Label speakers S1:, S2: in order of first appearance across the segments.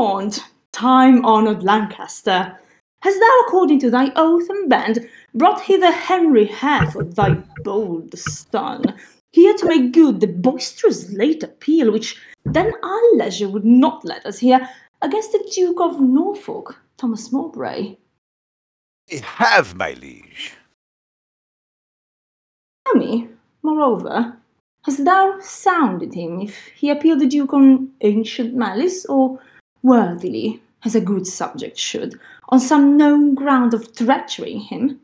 S1: Gaunt, time-honoured Lancaster, hast thou, according to thy oath and band, brought hither Henry Hereford, thy bold son, here to make good the boisterous late appeal which then our leisure would not let us hear against the Duke of Norfolk, Thomas Mowbray.
S2: I have, my liege.
S1: Tell me, moreover, hast thou sounded him if he appealed the Duke on ancient malice, or worthily, as a good subject should, on some known ground of treachery him?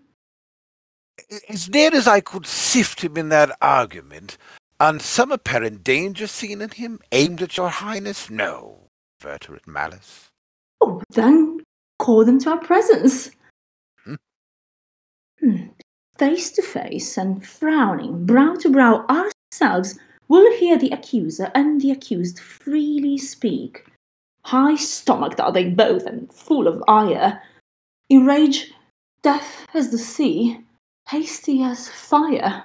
S2: As near as I could sift him in that argument, on some apparent danger seen in him, aimed at your highness, no, verterate malice.
S1: Oh, then call them to our presence.
S2: Hmm?
S1: Hmm. Face to face and frowning, brow to brow, ourselves will hear the accuser and the accused freely speak. High stomached are they both and full of ire. In rage, deaf as the sea, hasty as fire.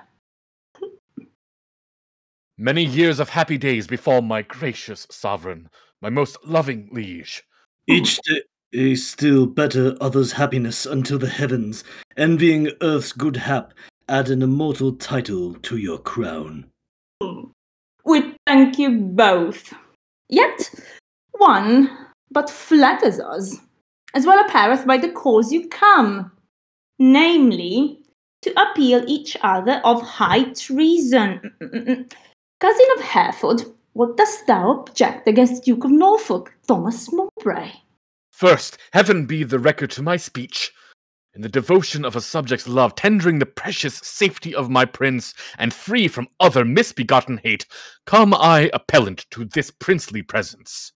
S3: Many years of happy days befall my gracious sovereign, my most loving liege.
S4: Each day is still better others' happiness until the heavens, envying earth's good hap, add an immortal title to your crown.
S1: We thank you both. Yet one but flatters us, as well appeareth by the cause you come, namely, to appeal each other of high treason. Cousin of Hereford, what dost thou object against Duke of Norfolk, Thomas Mowbray?
S3: First, heaven be the record to my speech. In the devotion of a subject's love, tendering the precious safety of my prince, and free from other misbegotten hate, come I appellant to this princely presence.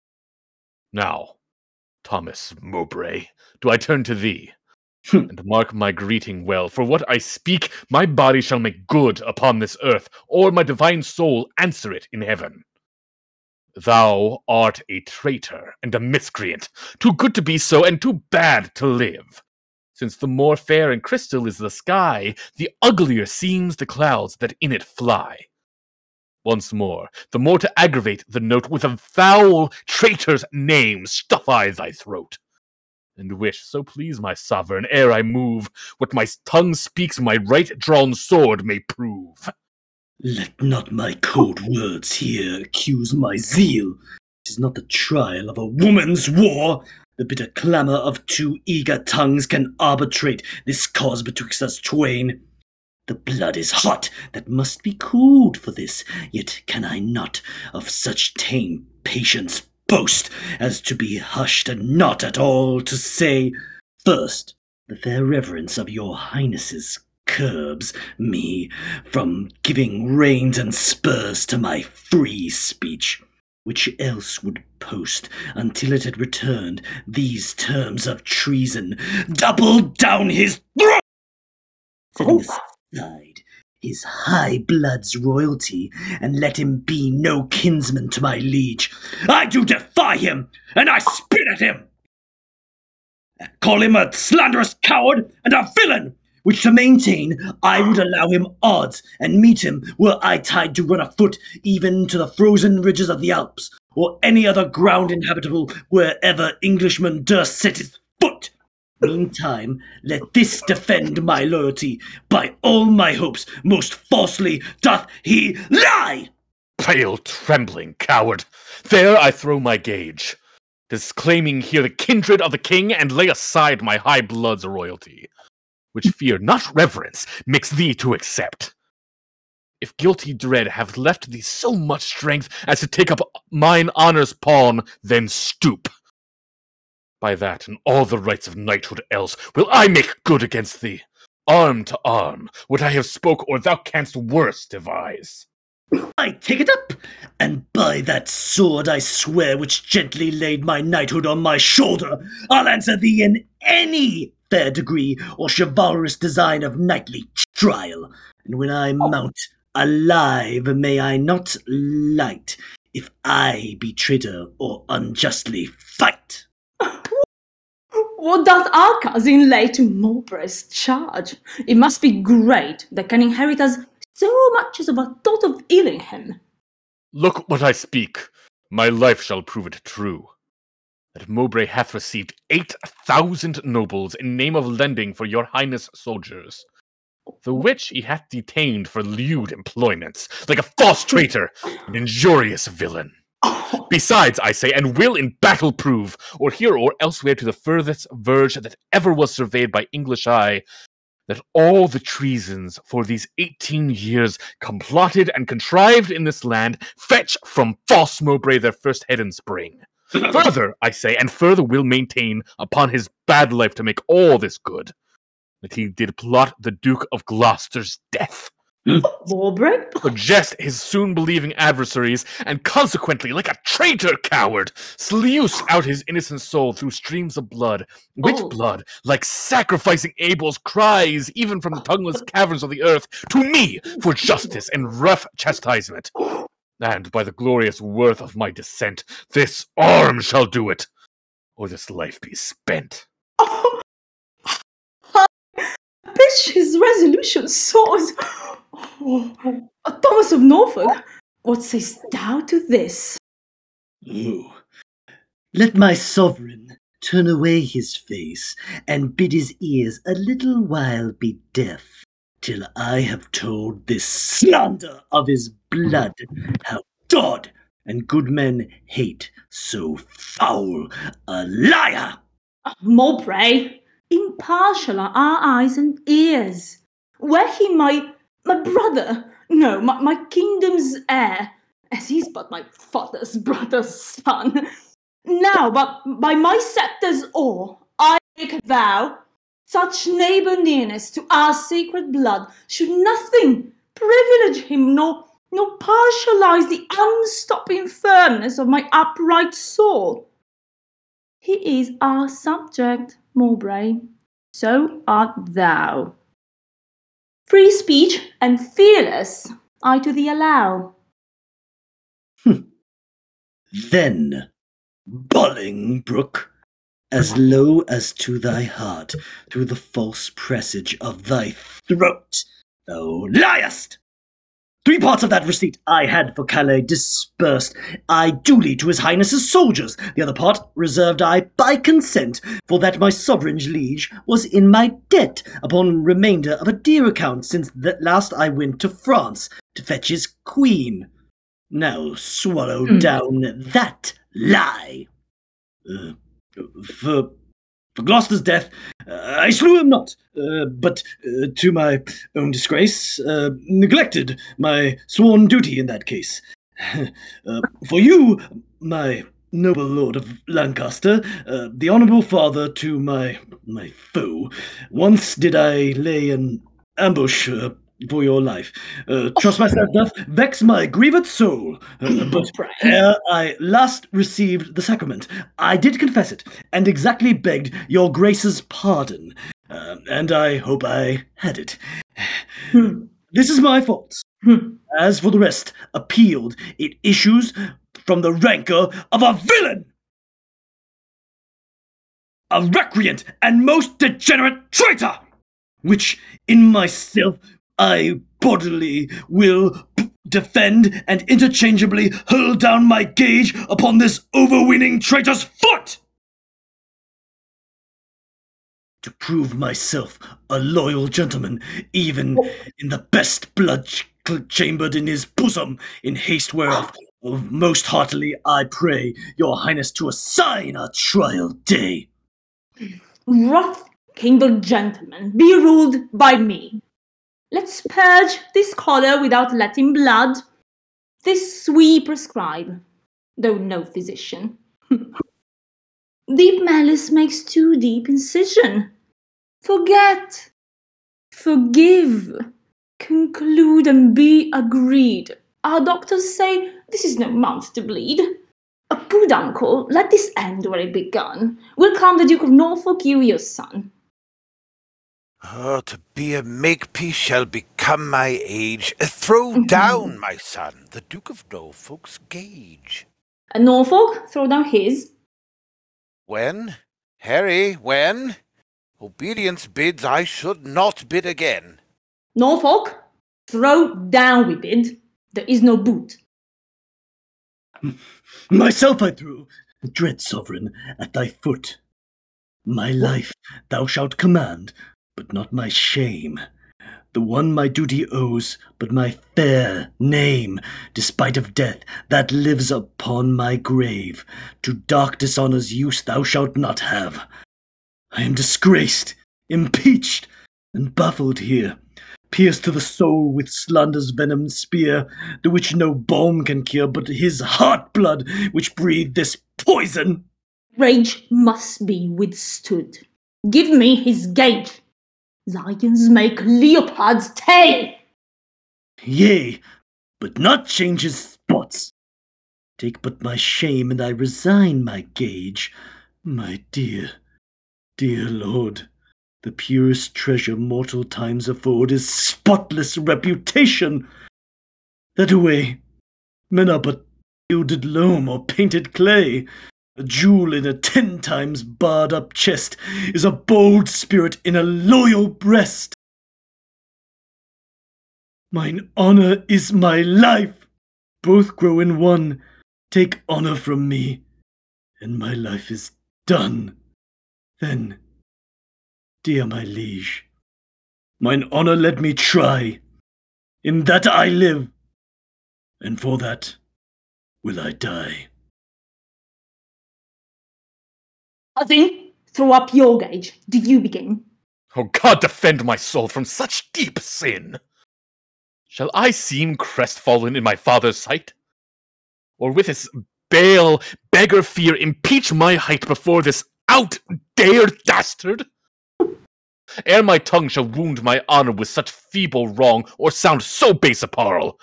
S3: Now, Thomas Mowbray, do I turn to thee? Hmm. and mark my greeting well, for what I speak, my body shall make good upon this earth, or my divine soul answer it in heaven. Thou art a traitor and a miscreant, too good to be so, and too bad to live. Since the more fair and crystal is the sky, the uglier seems the clouds that in it fly. Once more, the more to aggravate the note, with a foul traitor's name stuff I thy throat and wish, so please my sovereign, ere I move, what my tongue speaks my right drawn sword may prove.
S4: Let not my cold words here accuse my zeal. It is not the trial of a woman's war. The bitter clamour of two eager tongues can arbitrate this cause betwixt us twain. The blood is hot that must be cooled for this, yet can I not of such tame patience boast as to be hushed and not at all to say, first, the fair reverence of your highnesses curbs me from giving reins and spurs to my free speech, which else would post until it had returned these terms of treason double down his throat. Setting his high blood's royalty, and let him be no kinsman to my liege. I do defy him, and I spit at him. I call him a slanderous coward and a villain, which to maintain I would allow him odds, and meet him were I tied to run afoot even to the frozen ridges of the Alps, or any other ground inhabitable wherever Englishman durst set his foot. Meantime, let this defend my loyalty. By all my hopes, most falsely doth he lie!
S3: Pale, trembling coward, there I throw my gage, disclaiming here the kindred of the king, and lay aside my high blood's royalty, which fear not reverence makes thee to accept. If guilty dread have left thee so much strength as to take up mine honor's pawn, then stoop. By that and all the rights of knighthood else will I make good against thee. Arm to arm, what I have spoke, or thou canst worse devise.
S4: I take it up, and by that sword I swear which gently laid my knighthood on my shoulder, I'll answer thee in any fair degree or chivalrous design of knightly trial. And when I mount alive, may I not light, if I be traitor or unjustly fight.
S1: What doth our cousin lay to Mowbray's charge? It must be great that can inherit us so much as a thought of illing him.
S3: Look what I speak. My life shall prove it true. that Mowbray hath received eight thousand nobles in name of lending for your highness soldiers, the which he hath detained for lewd employments, like a false traitor and injurious villain. Besides, I say, and will in battle prove, or here or elsewhere to the furthest verge that ever was surveyed by English eye, that all the treasons for these eighteen years complotted and contrived in this land fetch from false Mowbray their first head and spring. further, I say, and further will maintain upon his bad life to make all this good, that he did plot the Duke of Gloucester's death Mm.
S1: Mowbray?
S3: to jest his soon believing adversaries, and consequently, like a traitor coward, sluice out his innocent soul through streams of blood, which
S1: Oh.
S3: blood, like sacrificing Abel's, cries even from the tongueless caverns of the earth to me for justice and rough chastisement. And by the glorious worth of my descent, this arm shall do it, or this life be spent.
S1: Oh, bitch, his resolution soars. Oh, Thomas of Norfolk, what sayest thou to this?
S4: Ooh. Let my sovereign turn away his face and bid his ears a little while be deaf, till I have told this slander of his blood how God and good men hate so foul a liar.
S1: Ah, Mowbray, impartial are our eyes and ears. Were he my my brother, no, my, my kingdom's heir, as he's but my father's brother's son. Now, but by my scepter's oar, I make a vow, such neighbor nearness to our sacred blood should nothing privilege him nor nor partialize the unstopping firmness of my upright soul. He is our subject, Mowbray. So art thou. Free speech and fearless I to thee allow.
S4: Then, Bolingbroke, as low as to thy heart, through the false presage of thy throat, thou liest! Three parts of that receipt I had for Calais dispersed I duly to his highness's soldiers. The other part reserved I by consent, for that my sovereign's liege was in my debt, upon remainder of a dear account since that last I went to France to fetch his queen. Now swallow
S1: Hmm.
S4: down that lie. Uh, for for Gloucester's death, uh, I slew him not, uh, but uh, to my own disgrace, uh, neglected my sworn duty in that case. Uh, for you, my noble lord of Lancaster, uh, the honourable father to my my foe, once did I lay an ambush for your life. Uh, trust myself doth vex my grieved soul, uh, but Ere I last received the sacrament, I did confess it, and exactly begged your grace's pardon. Uh, and I hope I had it.
S1: Hmm.
S4: This is my fault.
S1: Hmm.
S4: As for the rest, appealed, it issues from the rancor of a villain! A recreant and most degenerate traitor! Which in myself I bodily will defend and interchangeably hurl down my gage upon this overweening traitor's foot! To prove myself a loyal gentleman, even in the best blood ch- chambered in his bosom, in haste whereof most heartily I pray your highness to assign a trial day.
S1: Wrath, kingdom gentlemen, be ruled by me. Let's purge this choler without letting blood. This we prescribe, though no physician. deep malice makes too deep incision. Forget, forgive, conclude and be agreed. Our doctors say this is no month to bleed. A good uncle, let this end where it begun. Will crown the Duke of Norfolk you your son.
S2: Oh, to be a makepeace shall become my age. Throw
S1: Mhm.
S2: down, my son, the Duke of Norfolk's gage.
S1: And Norfolk, throw down his.
S2: When? Harry, when? Obedience bids I should not bid again.
S1: Norfolk, throw down we bid. There is no boot.
S4: Myself I threw, Dread sovereign, at thy foot. My life thou shalt command, but not my shame. The one my duty owes, but my fair name, despite of death, that lives upon my grave. To dark dishonour's use thou shalt not have. I am disgraced, impeached, and baffled here, pierced to the soul with slander's venomed spear, the which no balm can cure, but his heart blood which breathed this poison.
S1: Rage must be withstood. Give me his gage. Lions make leopard's tail.
S4: Yea, but not change his spots. Take but my shame, and I resign my gage. My dear, dear lord, the purest treasure mortal times afford is spotless reputation. That away, men are but gilded loam or painted clay. A jewel in a ten times barred up chest is a bold spirit in a loyal breast. Mine honor is my life. Both grow in one. Take honor from me, and my life is done. Then, dear my liege, mine honor let me try. In that I live, and for that will I die.
S1: Cousin, throw up your gage. Do you begin?
S3: Oh, God defend my soul from such deep sin! Shall I seem crestfallen in my father's sight? Or with this bale beggar fear impeach my height before this outdared dastard? Ere my tongue shall wound my honor with such feeble wrong, or sound so base a parle,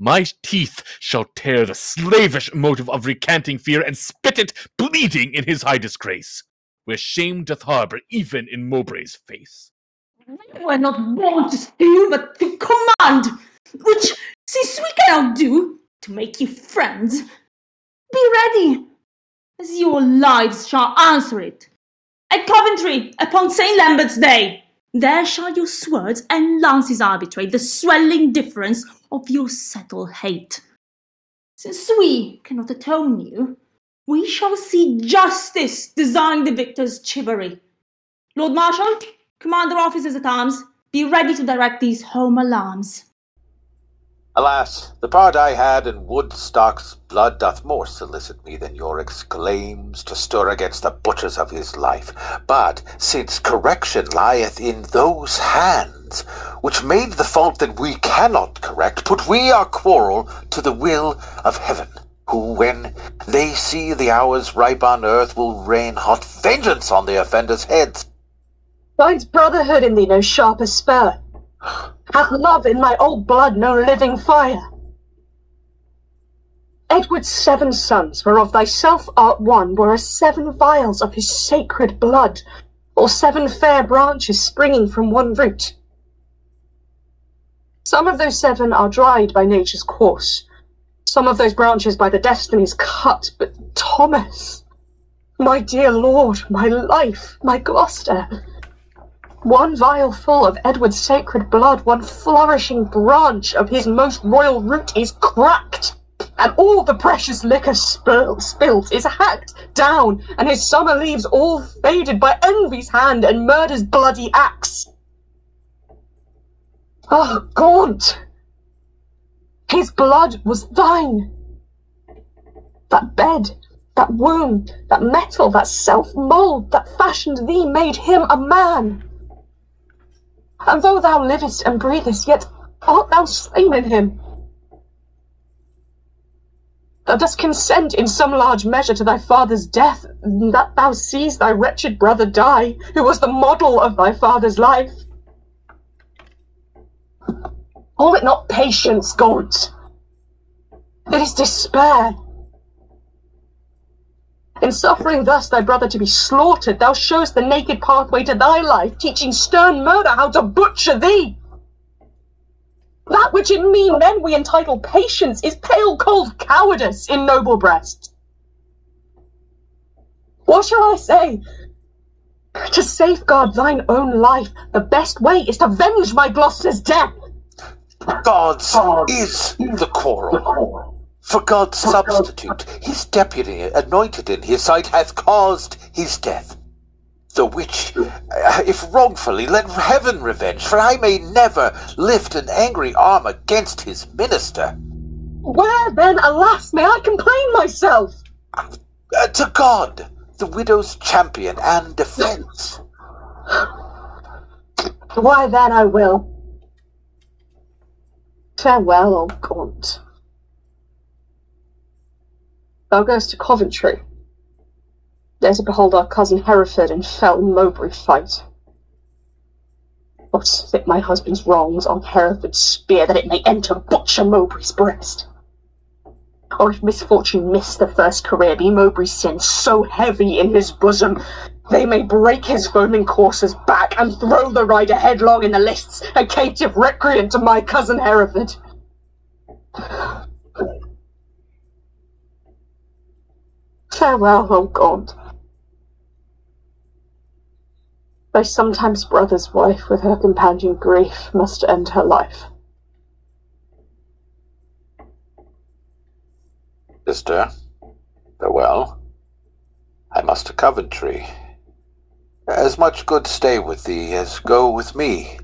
S3: my teeth shall tear the slavish motive of recanting fear and spit it bleeding in his high disgrace, where shame doth harbor even in Mowbray's face.
S1: We were not born to steal, but to command, which, since we cannot do, to make you friends. Be ready, as your lives shall answer it. At Coventry, upon St. Lambert's Day, there shall your swords and lances arbitrate the swelling difference of your settled hate. Since we cannot atone you, we shall see justice design the victor's chivalry. Lord Marshal, commander officers at arms, be ready to direct these home alarms.
S2: Alas, the part I had in Woodstock's blood doth more solicit me than your exclaims to stir against the butchers of his life. But since correction lieth in those hands, which made the fault that we cannot correct, put we our quarrel to the will of heaven, who, when they see the hours ripe on earth, will rain hot vengeance on the offenders' heads.
S5: Finds brotherhood in thee no sharper spur? Hath love in my old blood no living fire? Edward's seven sons, whereof thyself art one, were as seven vials of his sacred blood, or seven fair branches springing from one root. Some of those seven are dried by nature's course, some of those branches by the destinies cut, but Thomas, my dear lord, my life, my Gloucester, one vial full of Edward's sacred blood, one flourishing branch of his most royal root is cracked, and all the precious liquor spilt, spilt is hacked down, and his summer leaves all faded by envy's hand and murder's bloody axe. Ah, Gaunt! His blood was thine. That bed, that womb, that metal, that self mould that fashioned thee made him a man. And though thou livest and breathest, yet art thou slain in him. Thou dost consent in some large measure to thy father's death, that thou seest thy wretched brother die, who was the model of thy father's life. Call it not patience, Gaunt. It is despair. In suffering thus thy brother to be slaughtered, thou showest the naked pathway to thy life, teaching stern murder how to butcher thee. That which in mean men we entitle patience is pale cold cowardice in noble breasts. What shall I say? To safeguard thine own life, the best way is to venge my Gloucester's death.
S2: God's is the quarrel. For God's substitute, his deputy, anointed in his sight, hath caused his death. The which, uh, if wrongfully, let heaven revenge, for I may never lift an angry arm against his minister.
S5: Where then, alas, may I complain myself?
S2: Uh, to God, the widow's champion and defence.
S5: Why then I will. Farewell, old Gaunt. Thou goest to Coventry, there to behold our cousin Hereford in fell Mowbray fight. Or spit my husband's wrongs on Hereford's spear, that it may enter Butcher Mowbray's breast. Or if misfortune miss the first career, be Mowbray's sin so heavy in his bosom, they may break his foaming courser's back and throw the rider headlong in the lists, a caitiff recreant to my cousin Hereford. Farewell, O God. Thy sometimes brother's wife with her companion grief must end her life.
S2: Sister, farewell. I must to Coventry. As much good stay with thee as go with me.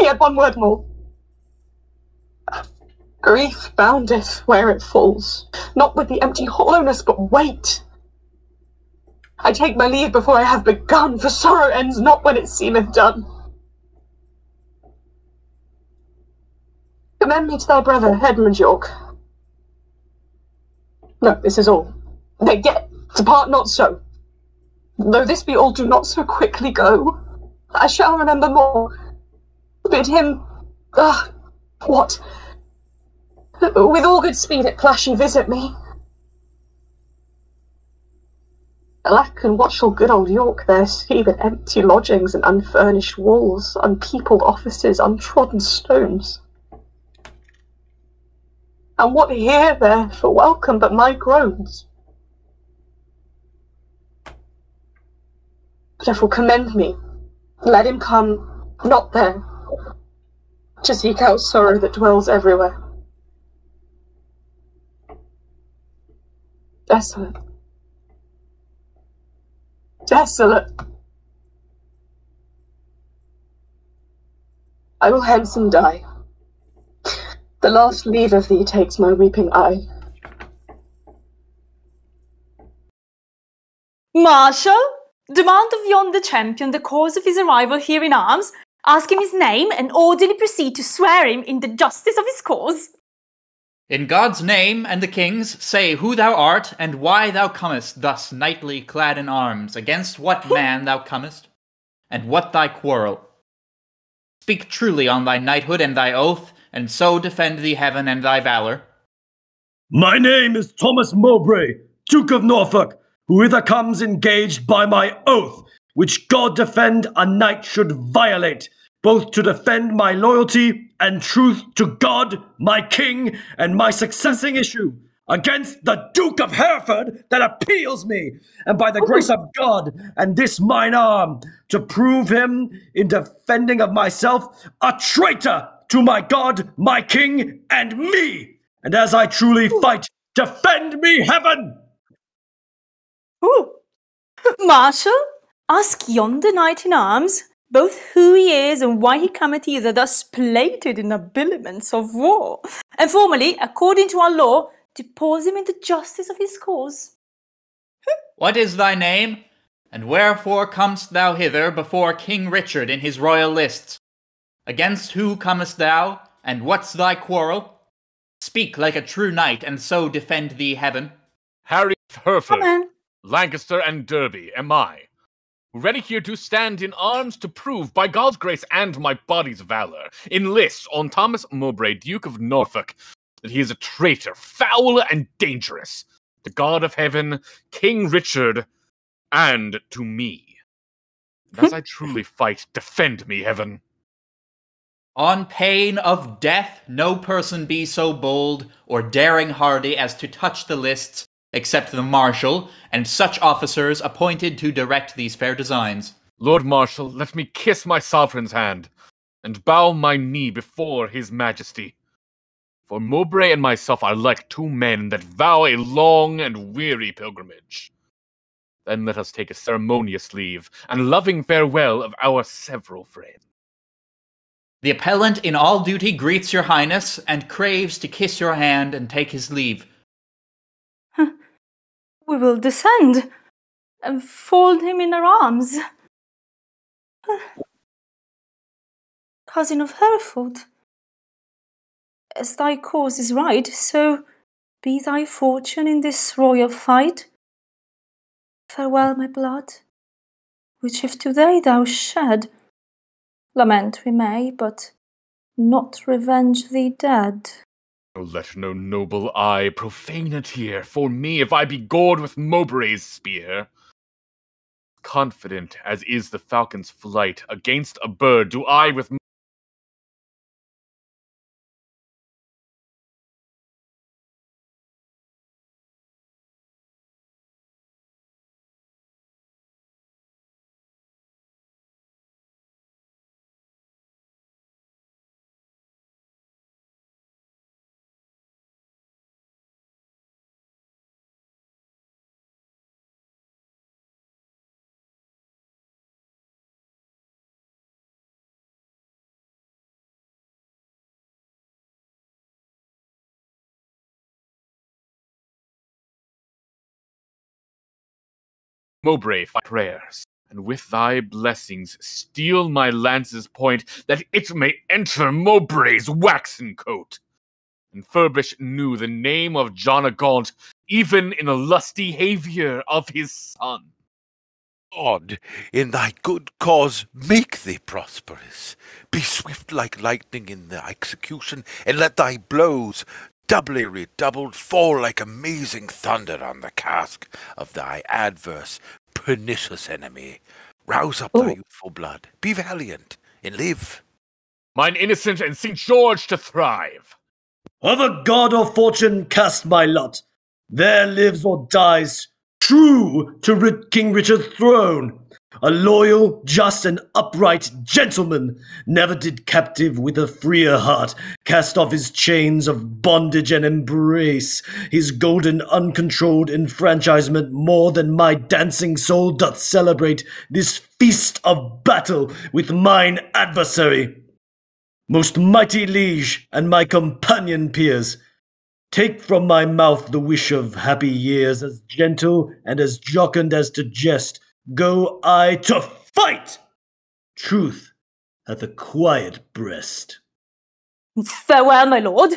S5: Yet one word more. Grief boundeth where it falls, not with the empty hollowness, but weight. I take my leave before I have begun, for sorrow ends not when it seemeth done. Commend me to thy brother, Edmund York. No, this is all. Nay, yet, depart not so. Though this be all, do not so quickly go. I shall remember more. Bid him. Ah, what? With all good speed at Plashy visit me. Alack, and what shall good old York there see but empty lodgings and unfurnished walls, unpeopled offices, untrodden stones? And what here there for welcome but my groans? Therefore commend me, let him come not there, to seek out sorrow that dwells everywhere. Desolate. Desolate. I will hence and die. The last leave of thee takes my weeping eye.
S1: Marshal, demand of yonder champion the cause of his arrival here in arms, ask him his name, and orderly proceed to swear him in the justice of his cause.
S6: In God's name and the king's, say who thou art, and why thou comest thus knightly clad in arms, against what man thou comest, and what thy quarrel. Speak truly on thy knighthood and thy oath, and so defend thee heaven and thy valor.
S4: My name is Thomas Mowbray, Duke of Norfolk, who hither comes engaged by my oath, which God defend a knight should violate, both to defend my loyalty and truth to God, my king, and my successing issue against the Duke of Hereford that appeals me, and by the grace of God and this mine arm, to prove him in defending of myself a traitor to my God, my king, and me. And as I truly fight, defend me, heaven!
S1: Ooh. Marshal, ask yonder knight in arms both who he is and why he cometh hither thus plated in habiliments of war, and formally, according to our law, to depose him in the justice of his cause.
S6: What is thy name? And wherefore comest thou hither before King Richard in his royal lists? Against who comest thou, and what's thy quarrel? Speak like a true knight, and so defend thee heaven.
S3: Harry Hereford,
S1: Come on.
S3: Lancaster and Derby am I, ready here to stand in arms to prove by God's grace and my body's valor, enlist on Thomas Mowbray, Duke of Norfolk, that he is a traitor, foul and dangerous, to God of heaven, King Richard, and to me. And as I truly fight, defend me, heaven.
S6: On pain of death, no person be so bold or daring hardy as to touch the lists, except the marshal and such officers appointed to direct these fair designs.
S3: Lord Marshal, let me kiss my sovereign's hand and bow my knee before his majesty. For Mowbray and myself are like two men that vow a long and weary pilgrimage. Then let us take a ceremonious leave and loving farewell of our several friends.
S6: The appellant in all duty greets your highness and craves to kiss your hand and take his leave.
S1: We will descend and fold him in our arms. Cousin of Hereford, as thy cause is right, so be thy fortune in this royal fight. Farewell, my blood, which if today thou shed, lament we may, but not revenge thee dead.
S3: Let no noble eye profane it here for me if I be gored with Mowbray's spear. Confident as is the falcon's flight against a bird, do I with Mowbray my prayers, and with thy blessings steel my lance's point, that it may enter Mowbray's waxen coat, and furbish new the name of John a Gaunt, even in the lusty havior of his son.
S2: God, in thy good cause, make thee prosperous. Be swift like lightning in the execution, and let thy blows, doubly redoubled, fall like amazing thunder on the casque of thy adverse, pernicious enemy. Rouse up
S5: Oh.
S2: thy youthful blood. Be valiant, and live.
S3: Mine innocent and St. George to thrive.
S4: Of a god or fortune cast my lot. There lives or dies, true to King Richard's throne. A loyal, just, and upright gentleman, never did captive with a freer heart cast off his chains of bondage and embrace his golden, uncontrolled enfranchisement more than my dancing soul doth celebrate this feast of battle with mine adversary. Most mighty liege and my companion peers, take from my mouth the wish of happy years, as gentle and as jocund as to jest. Go I to fight! Truth hath a quiet breast.
S1: Farewell, my lord.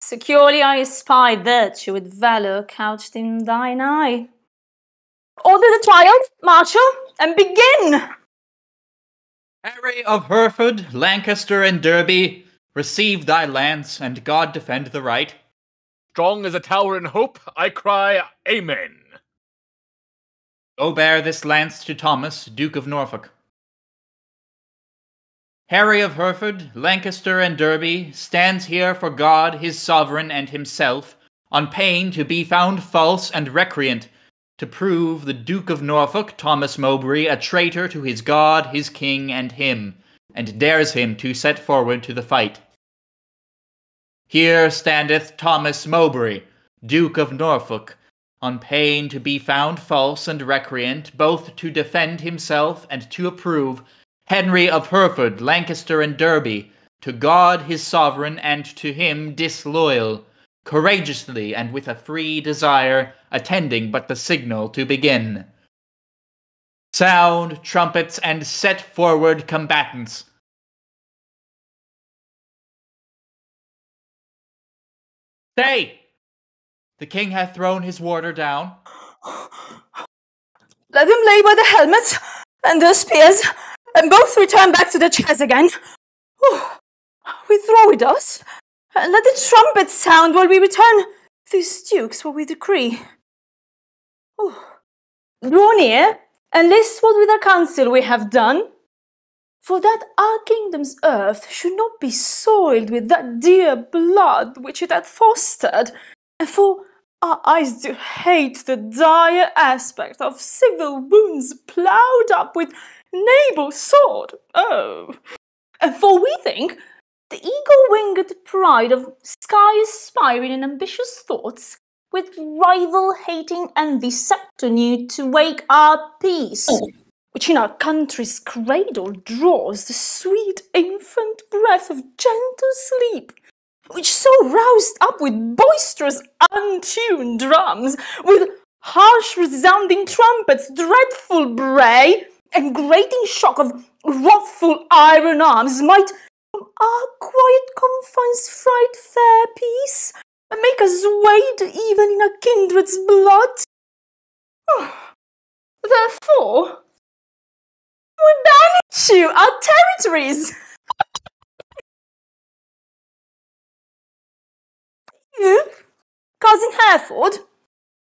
S1: Securely I espy virtue with valour couched in thine eye. Order the child, Marshal, and begin!
S6: Harry of Hereford, Lancaster, and Derby, receive thy lance, and God defend the right.
S3: Strong as a tower in hope, I cry, Amen.
S6: Go bear this lance to Thomas, Duke of Norfolk. Harry of Hereford, Lancaster, and Derby stands here for God, his sovereign, and himself, on pain to be found false and recreant, to prove the Duke of Norfolk, Thomas Mowbray, a traitor to his God, his king, and him, and dares him to set forward to the fight. Here standeth Thomas Mowbray, Duke of Norfolk, on pain to be found false and recreant, both to defend himself and to approve Henry of Hereford, Lancaster, and Derby, to God his sovereign, and to him disloyal, courageously and with a free desire, attending but the signal to begin. Sound trumpets and set forward combatants. Stay! The king hath thrown his warder down.
S1: Let them lay by the helmets and their spears, and both return back to the chairs again. Whew. throw with us, and let the trumpets sound while we return. These dukes what we decree. Draw near, and list what with our council we have done. For that our kingdom's earth should not be soiled with that dear blood which it hath fostered, and for our eyes do hate the dire aspect of civil wounds ploughed up with Nable's sword. Oh, and for we think the eagle-winged pride of sky aspiring and ambitious thoughts, with rival-hating envy set anew to wake our peace, oh. which in our country's cradle draws the sweet infant breath of gentle sleep, which so roused up with boisterous untuned drums, with harsh resounding trumpets, dreadful bray, and grating shock of wrathful iron arms might from our quiet confines fright fair peace, and make us wade even in a kindred's blood. Therefore, we banish you our territories. You, cousin Hereford,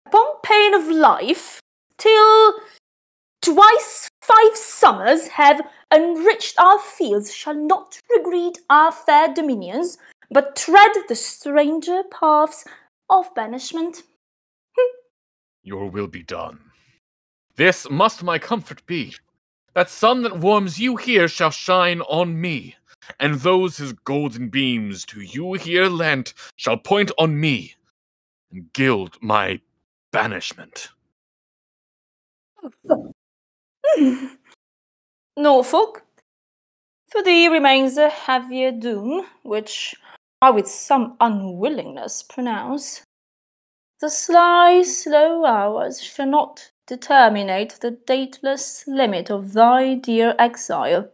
S1: upon pain of life, till twice five summers have enriched our fields, shall not regret our fair dominions, but tread the stranger paths of banishment.
S3: Your will be done. This must my comfort be. That sun that warms you here shall shine on me, and those his golden beams to you here lent shall point on me, and gild my banishment.
S1: Norfolk, for thee remains a heavier doom, which I with some unwillingness pronounce. The sly, slow hours shall not determinate the dateless limit of thy dear exile.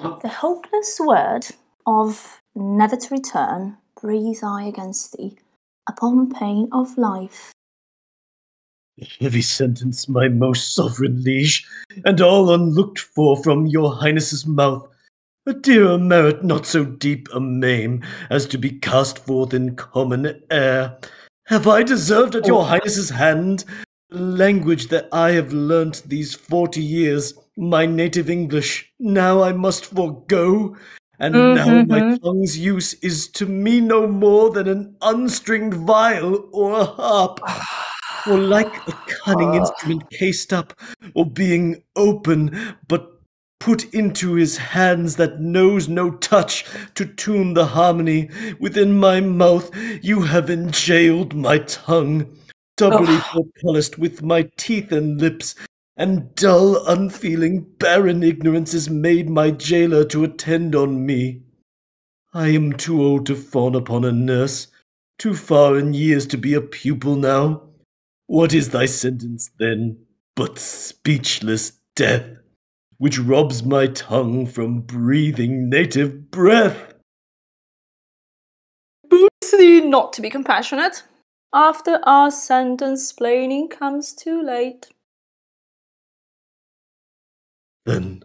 S1: The hopeless word of never to return breathe I against thee upon pain of life.
S4: A heavy sentence, my most sovereign liege, and all unlooked for from your highness's mouth. A dearer merit not so deep a maim as to be cast forth in common air. Have I deserved at your oh. highness's hand the language that I have learnt these forty years, my native English, now I must forego? And now my
S1: Mhm.
S4: tongue's use is to me no more than an unstringed viol or a harp, or like a cunning instrument cased up, or being open, but put into his hands that knows no touch to tune the harmony within my mouth. You have enjailed my tongue, doubly portcullised with my teeth and lips. And dull, unfeeling, barren ignorance has made my jailer to attend on me. I am too old to fawn upon a nurse, too far in years to be a pupil now. What is thy sentence then but speechless death, which robs my tongue from breathing native breath?
S1: Boots thee not to be compassionate. After our sentence plaining comes too late.
S4: Then,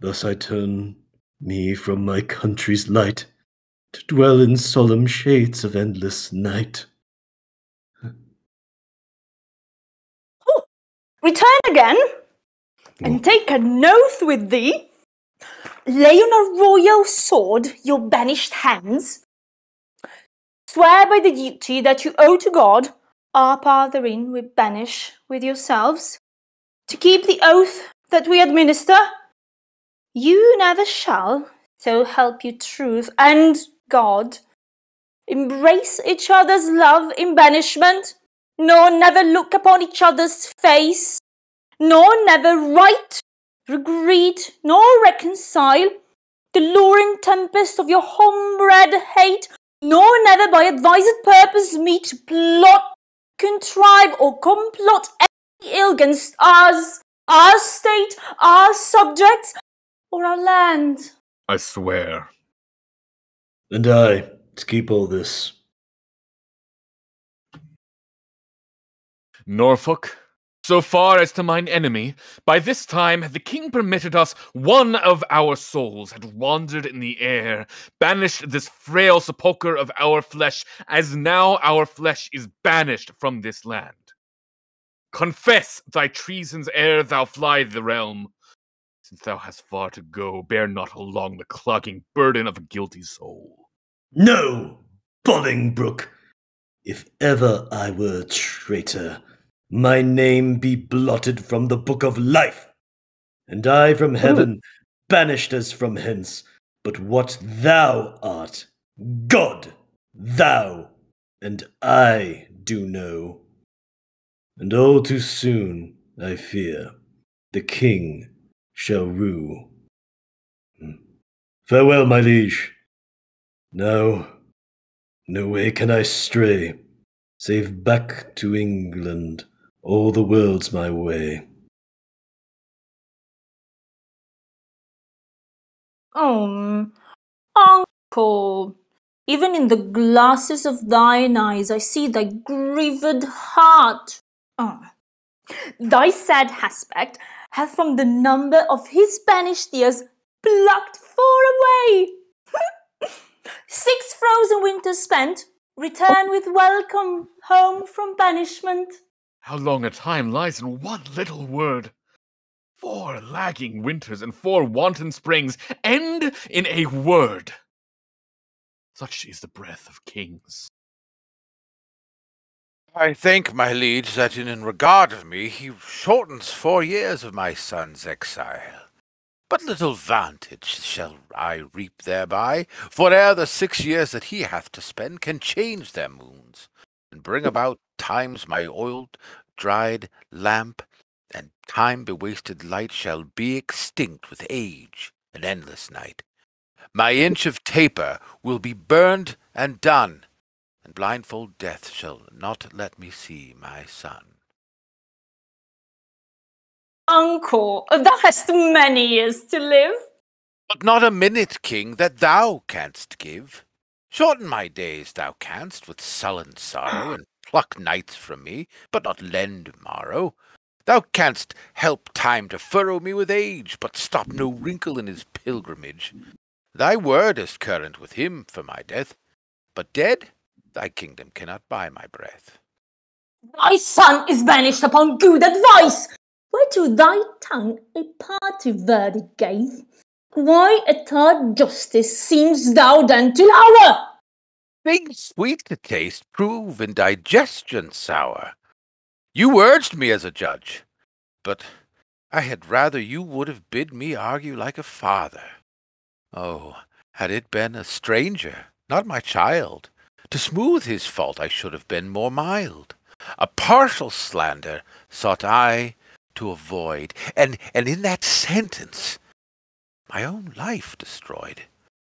S4: thus I turn me from my country's light to dwell in solemn shades of endless night.
S1: Oh, return again, and take an oath with thee. Lay on a royal sword your banished hands. Swear by the duty that you owe to God, our part therein we banish with yourselves, to keep the oath that we administer. You never shall, so help you truth and God, embrace each other's love in banishment, nor never look upon each other's face, nor never write, regret, nor reconcile the luring tempest of your homebred hate, nor never by advised purpose meet, plot, contrive, or complot any ill against us, our state, our subjects, or our land.
S3: I swear.
S4: And I, to keep all this,
S3: Norfolk, so far as to mine enemy, by this time the king permitted us one of our souls had wandered in the air, banished this frail sepulchre of our flesh, as now our flesh is banished from this land. Confess thy treasons ere thou fly the realm. Since thou hast far to go, bear not along the clogging burden of a guilty soul.
S4: No, Bolingbroke. If ever I were a traitor, my name be blotted from the book of life, and I from heaven banished as from hence, But what thou art, God, thou, and I do know. And all too soon, I fear, the king shall rue. Hmm. Farewell, my liege. Now, no way can I stray, save back to England, all the world's my way.
S1: Oh, uncle, even in the glasses of thine eyes I see thy grieved heart. Oh. Thy sad aspect hath from the number of his banished years plucked far away. Six frozen winters spent, return with welcome home from banishment.
S3: How long a time lies in one little word? Four lagging winters and four wanton springs end in a word. Such is the breath of kings.
S2: I thank my liege, that in regard of me he shortens four years of my son's exile. But little vantage shall I reap thereby, for ere the six years that he hath to spend can change their moons, and bring about times my oiled, dried lamp and time bewasted light shall be extinct with age and endless night. My inch of taper will be burned and done, and blindfold death shall not let me see my son.
S1: Uncle, thou hast many years to live.
S2: But not a minute, king, that thou canst give. Shorten my days thou canst with sullen sorrow, and pluck nights from me, but not lend morrow. Thou canst help time to furrow me with age, but stop no wrinkle in his pilgrimage. Thy word is current with him for my death, but dead thy kingdom cannot buy my breath.
S1: Thy son is banished upon good advice. Whereto thy tongue a party verdict gave. Why at justice seems thou then to lower?
S2: Things sweet to taste prove in digestion sour. You urged me as a judge, but I had rather you would have bid me argue like a father. Oh, had it been a stranger, not my child, to smooth his fault I should have been more mild. A partial slander sought I to avoid, and, and in that sentence my own life destroyed.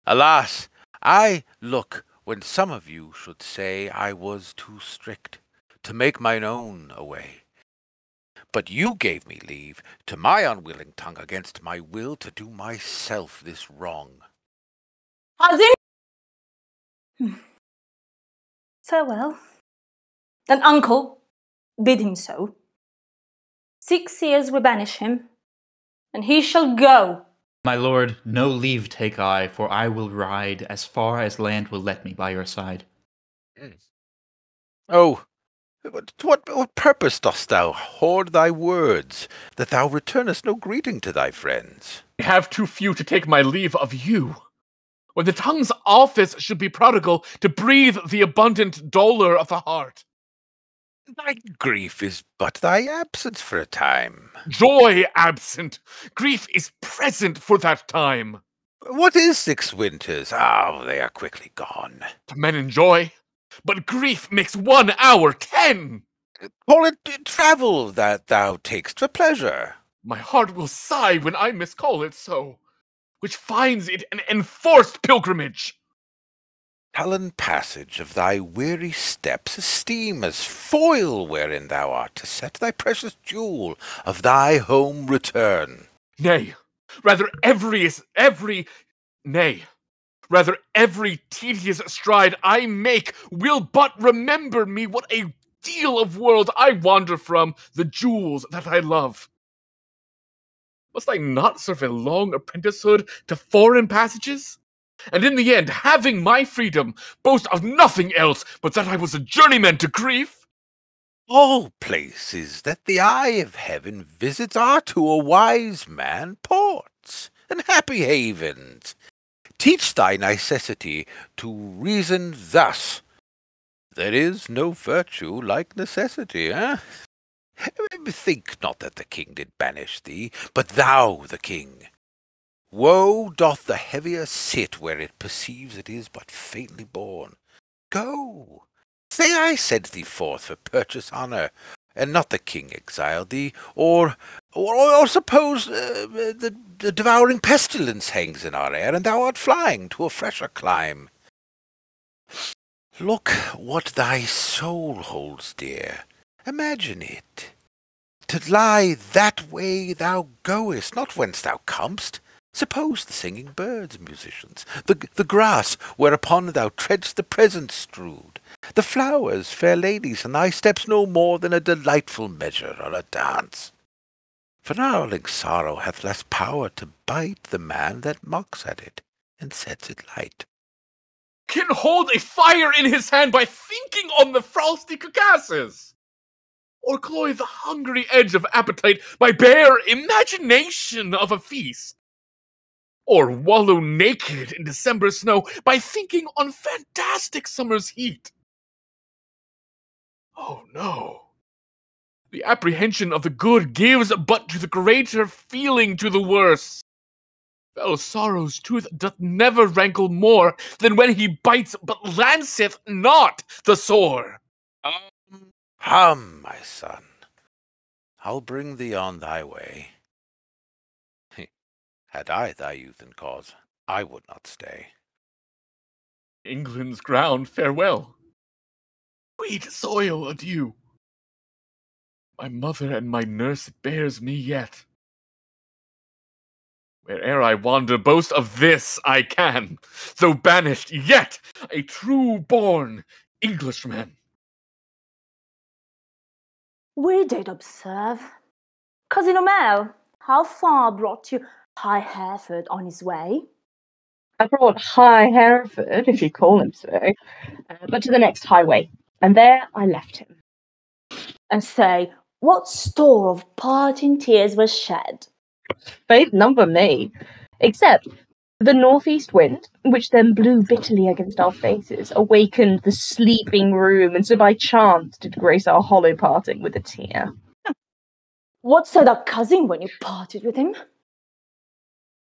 S2: Alas, I look when some of you should say I was too strict to make mine own away. But you gave me leave to my unwilling tongue against my will to do myself this wrong.
S1: Cousin? Farewell. Then, uncle, bid him so. Six years we banish him, and he shall go.
S6: My lord, no leave take I, for I will ride as far as land will let me by your side.
S2: Oh, what, what, what purpose dost thou hoard thy words, that thou returnest no greeting to thy friends?
S3: I have too few to take my leave of you. When the tongue's office should be prodigal to breathe the abundant dolour of the heart.
S2: Thy grief is but thy absence for a time.
S3: Joy absent, grief is present for that time.
S2: What is six winters? Ah, they are quickly gone.
S3: To men enjoy, but grief makes one hour ten.
S2: Call it travel that thou takest for pleasure.
S3: My heart will sigh when I miscall it so, which finds it an enforced pilgrimage.
S2: Sullen passage of thy weary steps esteem as foil wherein thou art to set thy precious jewel of thy home return.
S3: Nay, rather every every nay, rather every tedious stride I make will but remember me what a deal of world I wander from the jewels that I love. Must I not serve a long apprenticehood to foreign passages? And in the end, having my freedom, boast of nothing else but that I was a journeyman to grief?
S2: All places that the eye of heaven visits are to a wise man ports and happy havens. Teach thy necessity to reason thus. There is no virtue like necessity, eh? Think not that the king did banish thee, but thou the king. Woe doth the heavier sit where it perceives it is but faintly born. Go! Say I sent thee forth for purchase honour, and not the king exiled thee, or or, or suppose uh, the, the devouring pestilence hangs in our air, and thou art flying to a fresher clime. Look what thy soul holds dear. Imagine it. To lie that way thou goest, not whence thou comest. Suppose the singing birds, musicians, the, the grass whereupon thou treadst the present strewed, the flowers, fair ladies, and thy steps no more than a delightful measure or a dance. For gnarling sorrow hath less power to bite the man that mocks at it and sets it light.
S3: Can hold a fire in his hand by thinking on the frosty carcasses, or cloy the hungry edge of appetite by bare imagination of a feast, or wallow naked in December snow by thinking on fantastic summer's heat. Oh no. The apprehension of the good gives but to the greater feeling to the worse. Fell sorrow's tooth doth never rankle more than when he bites but lanceth not the sore.
S2: Oh. Hum, my son. I'll bring thee on thy way. Had I thy youth and cause, I would not stay.
S3: England's ground, farewell. Sweet soil, adieu. My mother and my nurse bears me yet. Where'er I wander, boast of this I can, though banished, yet a true born Englishman.
S1: We did observe. Cousin Aumerle, how far brought you High Hereford on his way?
S5: I brought High Hereford, if you call him so, uh, but to the next highway, and there I left him.
S1: And say, what store of parting tears was shed?
S5: Faith number me, except the northeast wind, which then blew bitterly against our faces, awakened the sleeping room, and so by chance did grace our hollow parting with a tear.
S1: What said our cousin when you parted with him?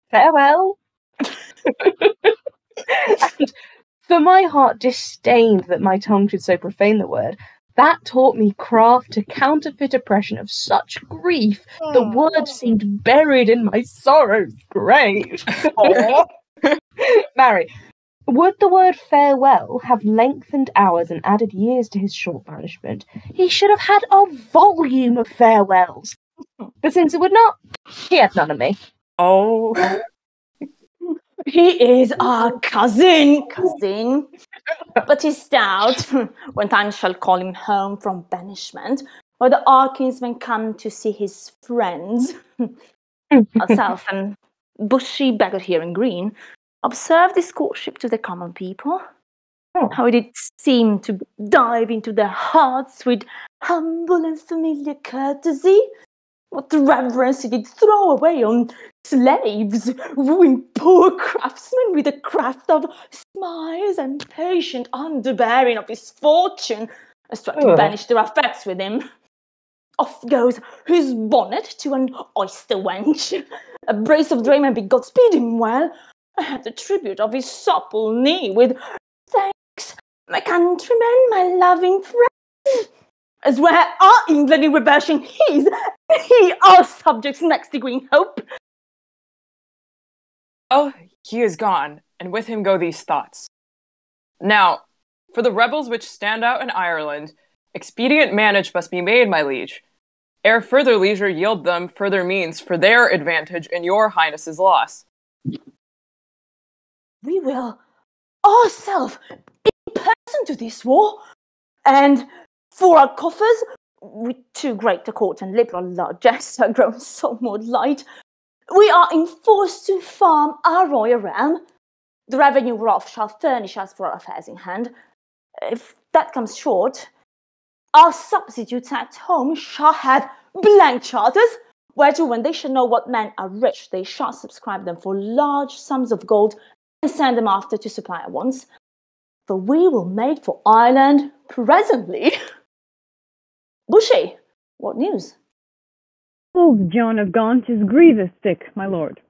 S5: Farewell. and for my heart disdained that my tongue should so profane the word, that taught me craft to counterfeit oppression of such grief, the word seemed buried in my sorrow's grave. Mary, would the word farewell have lengthened hours and added years to his short banishment, he should have had a volume of farewells. But since it would not, he had none of me.
S1: Oh. He is our cousin, cousin. But he's stout when time shall call him home from banishment, or the Arkins come to see his friends. Ourself and bushy Bagot here in green observe this courtship to the common people. Oh. How it did seem to dive into their hearts with humble and familiar courtesy, what reverence he did throw away on slaves, wooing poor craftsmen with the craft of smiles and patient underbearing of his fortune, as to
S5: Ugh.
S1: banish their effects with him. Off goes his bonnet to an oyster wench. A brace of draymen bid Godspeed him well. I had the tribute of his supple knee with thanks, my countrymen, my loving friends. As where our England in rebellion his, he our subjects next to Green Hope.
S7: Oh, he is gone, and with him go these thoughts. Now, for the rebels which stand out in Ireland, expedient manage must be made, my liege. Ere further leisure yield them further means for their advantage and your highness's loss.
S1: We will ourselves in person to this war, and for our coffers, with too great a court and liberal largesse are grown somewhat light, we are enforced to farm our royal realm. The revenue whereof shall furnish us for our affairs in hand. If that comes short, our substitutes at home shall have blank charters, whereto when they shall know what men are rich, they shall subscribe them for large sums of gold and send them after to supply our wants. For we will make for Ireland presently. Bushy, what news?
S8: Old John of Gaunt is grievous sick, my lord.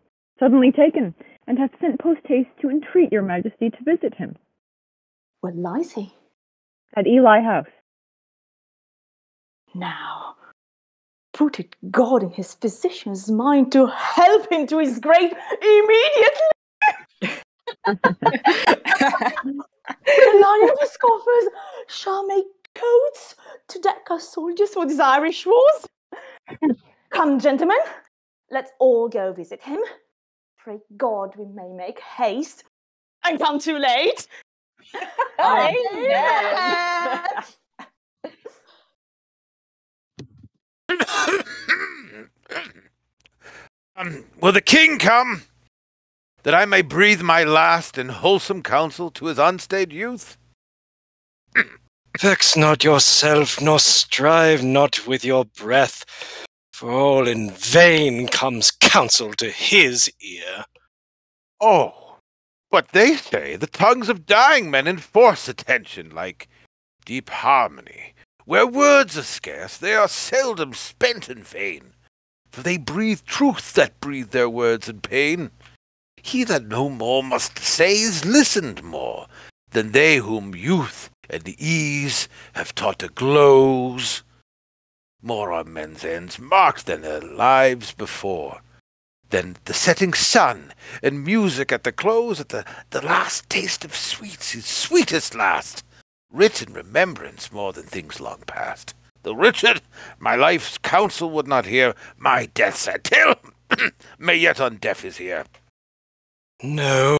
S8: suddenly taken, and hath sent post haste to entreat your majesty to visit him
S1: Where lies he?
S8: at Ely House.
S1: Now, put it God in his physician's mind to help him to his grave immediately. the lion of the scoffers shall make coats to deck our soldiers for these Irish wars. Come, gentlemen, let's all go visit him. Pray God we may make haste and come too late.
S7: Amen.
S2: um, will the king come, that I may breathe my last and wholesome counsel to his unstayed youth?
S9: Vex not yourself, nor strive not with your breath, for all in vain comes counsel to his ear.
S2: Oh, but they say the tongues of dying men enforce attention like deep harmony. Where words are scarce, they are seldom spent in vain, for they breathe truth that breathe their words in pain. He that no more must say is listened more than they whom youth and the ease have taught to glows More on men's ends marked than their lives before than the setting sun and music at the close at the, the last taste of sweets is sweetest last. Writ in remembrance more than things long past. Though richard my life's counsel would not hear. My death said till. May yet on deaf his ear
S9: No,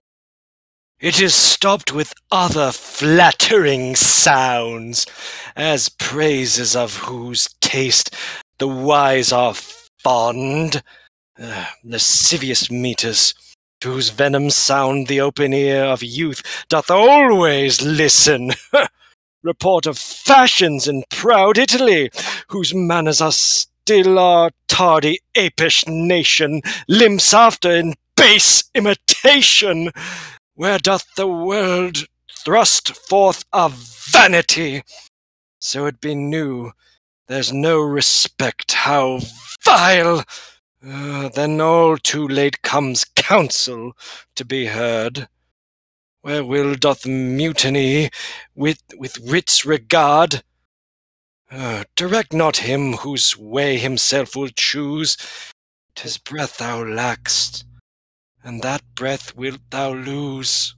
S9: it is stopped with other flattering sounds, as praises of whose taste the wise are fond. Uh, lascivious meters, to whose venom sound the open ear of youth doth always listen. Report of fashions in proud Italy, whose manners are still our tardy apish nation limps after in base imitation. Where doth the world thrust forth a vanity? So it be new, there's no respect, how vile! Uh, then all too late comes counsel to be heard. Where will doth mutiny with, with wit's regard? Uh, direct not him whose way himself will choose. 'Tis breath thou lack'st, and that breath wilt thou lose.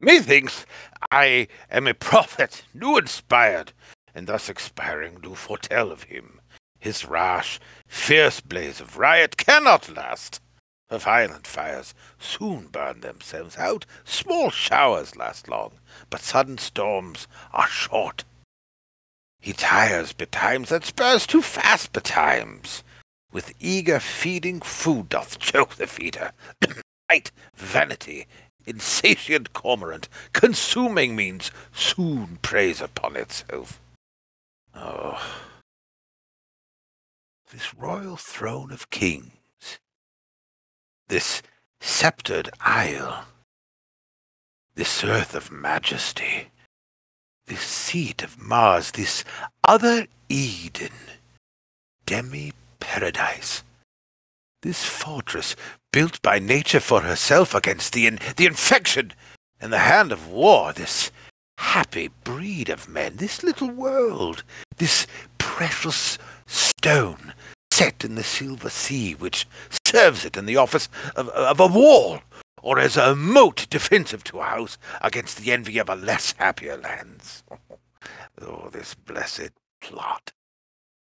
S2: methinks i am a prophet new inspired and thus expiring do foretell of him. His rash fierce blaze of riot cannot last. For violent fires soon burn themselves out. Small showers last long but sudden storms are short. He tires betimes and spurs too fast betimes with eager feeding food doth choke the feeder. Night, vanity insatiate cormorant consuming means soon preys upon itself. Oh. This royal throne of kings, this sceptred isle, this earth of majesty, this seat of Mars, this other Eden, demi paradise, this fortress built by nature for herself against the, in- the infection and the hand of war, this happy breed of men, this little world, this precious stone set in the silver sea, which serves it in the office of, of a wall, or as a moat defensive to a house against the envy of a less happier lands. Oh, this blessed plot,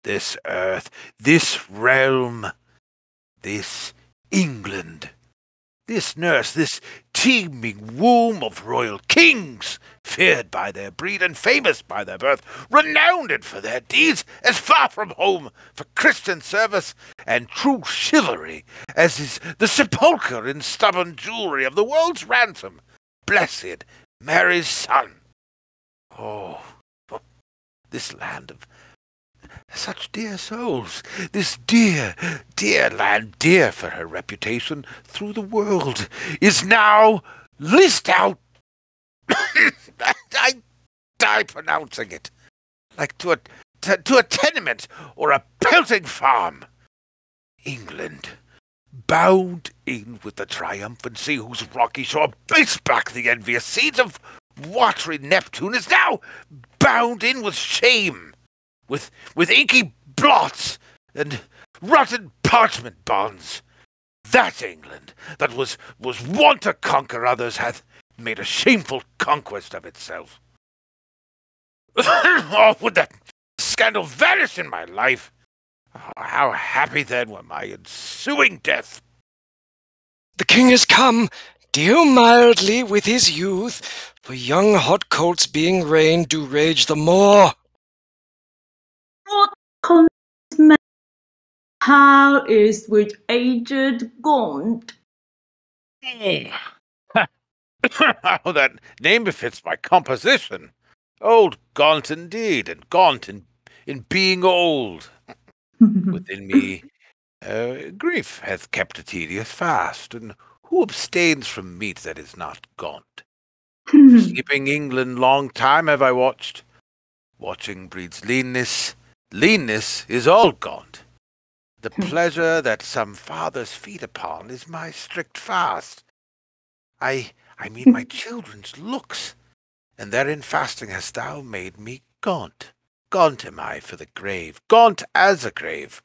S2: this earth, this realm, this England, this nurse, this teeming womb of royal kings, feared by their breed and famous by their birth, renowned for their deeds, as far from home for Christian service and true chivalry as is the sepulchre in stubborn jewelry of the world's ransom, blessed Mary's son. Oh, this land of such dear souls, this dear, dear land, dear for her reputation through the world, is now list out. I die pronouncing it, like to a to, to a tenement or a pelting farm. England, bound in with the triumphant sea whose rocky shore beats back the envious seeds of watery Neptune is now bound in with shame, with with inky blots and rotten parchment bonds. That England that was was wont to conquer others hath made a shameful conquest of itself. oh, would that scandal vanish in my life? Oh, how happy then were my ensuing death!
S9: The king is come. Deal mildly with his youth, for young hot colts being rained do rage the more.
S1: What comes? How is with aged Gaunt?
S2: How that name befits my composition. Old Gaunt indeed, and gaunt in, in being old. Within me, uh, grief hath kept a tedious fast, and who abstains from meat that is not gaunt? Sleeping England long time have I watched. Watching breeds leanness. Leanness is all gaunt. The hmm. pleasure that some fathers feed upon is my strict fast. I I mean my children's looks, and therein fasting hast thou made me gaunt. Gaunt am I for the grave, gaunt as a grave,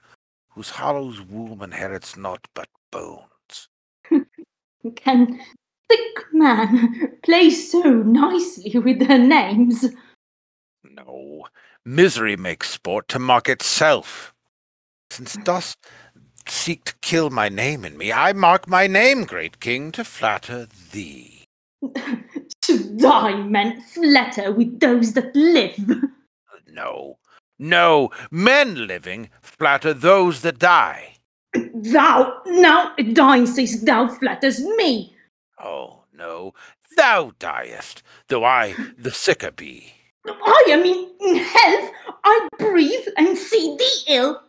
S2: whose hollow's womb inherits naught but bones.
S1: Can thick man play so nicely with their names?
S2: No, misery makes sport to mock itself. Since dost seek to kill my name in me, I mark my name, great king, to flatter thee.
S1: to die men flatter with those that live.
S2: No, no, men living flatter those that die.
S1: Thou, now dying sayest thou flatters me.
S2: Oh, no, thou diest, though I the sicker be.
S1: I am in health. I breathe and see thee ill.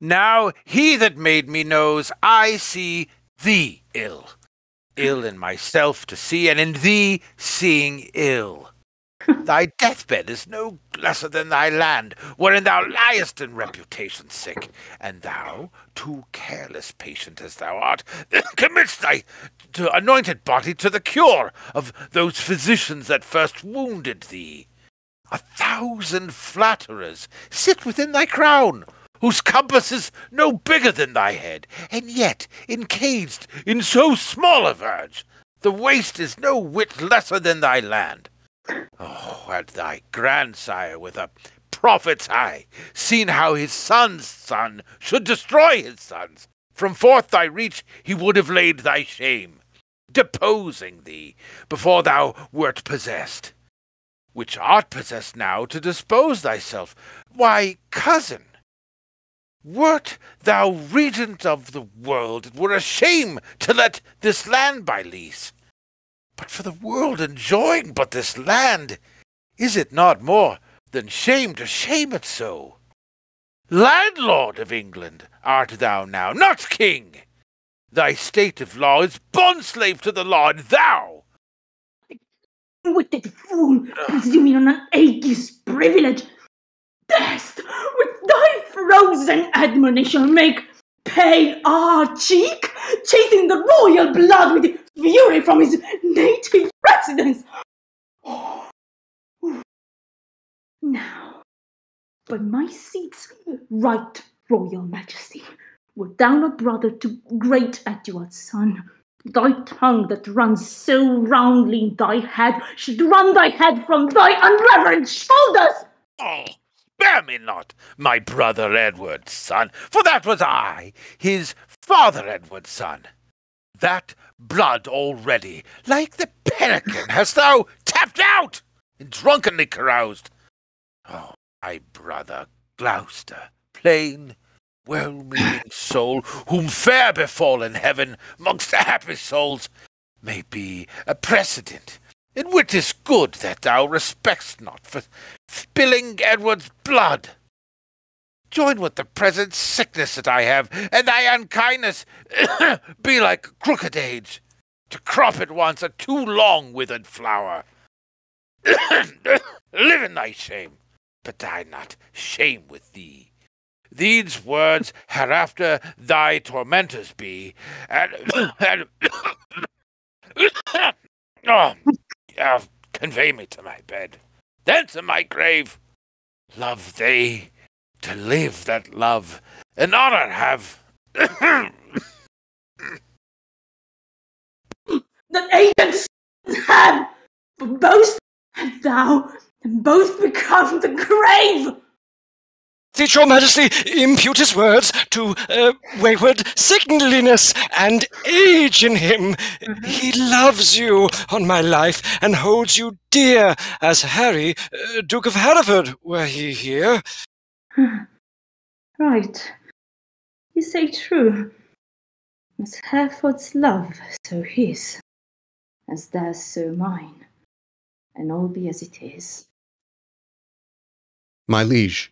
S2: Now he that made me knows I see thee ill. Ill in myself to see, and in thee seeing ill. Thy deathbed is no lesser than thy land, wherein thou liest in reputation sick, and thou, too careless patient as thou art, commits thy anointed body to the cure of those physicians that first wounded thee. A thousand flatterers sit within thy crown, whose compass is no bigger than thy head, and yet encaged in so small a verge, the waste is no whit lesser than thy land. Oh, had thy grandsire with a prophet's eye seen how his son's son should destroy his sons, from forth thy reach he would have laid thy shame, deposing thee before thou wert possessed. Which art possessed now to dispose thyself. Why, cousin, wert thou regent of the world, it were a shame to let this land by lease. But for the world enjoying but this land, is it not more than shame to shame it so? Landlord of England art thou now, not king. Thy state of law is bondslave to the law, and thou,
S1: Wicked fool, presuming on an aegis privilege, darest with thy frozen admonition make pain ah our cheek, chasing the royal blood with fury from his native residence. Now, by my seat's right royal majesty, wert thou not brother to great Edward's son, thy tongue that runs so roundly in thy head should run thy head from thy unreverent shoulders.
S2: Oh. Spare me not, my brother Edward's son, for that was I, his father Edward's son. That blood already, like the pelican, hast thou tapped out and drunkenly caroused. Oh, my brother Gloucester, plain, well-meaning soul, whom fair befall in heaven mongst the happy souls, may be a precedent, in which is good that thou respectst not for spilling Edward's blood. Join with the present sickness that I have, and thy unkindness be like crooked age, to crop at once a too long withered flower. Live in thy shame, but die not shame with thee. these words hereafter thy tormentors be, and, and oh, uh, convey me to my bed, then to my grave. Love thee, to live that love, and honor have.
S1: that agents have, both and thou, and both become the grave.
S9: Did your majesty impute his words to uh, wayward sickliness and age in him? He loves you on my life and holds you dear as Harry, uh, Duke of Hereford, were he here.
S1: Right. You say true. As Hereford's love, so his. As theirs, so mine. And all be as it is.
S10: My liege,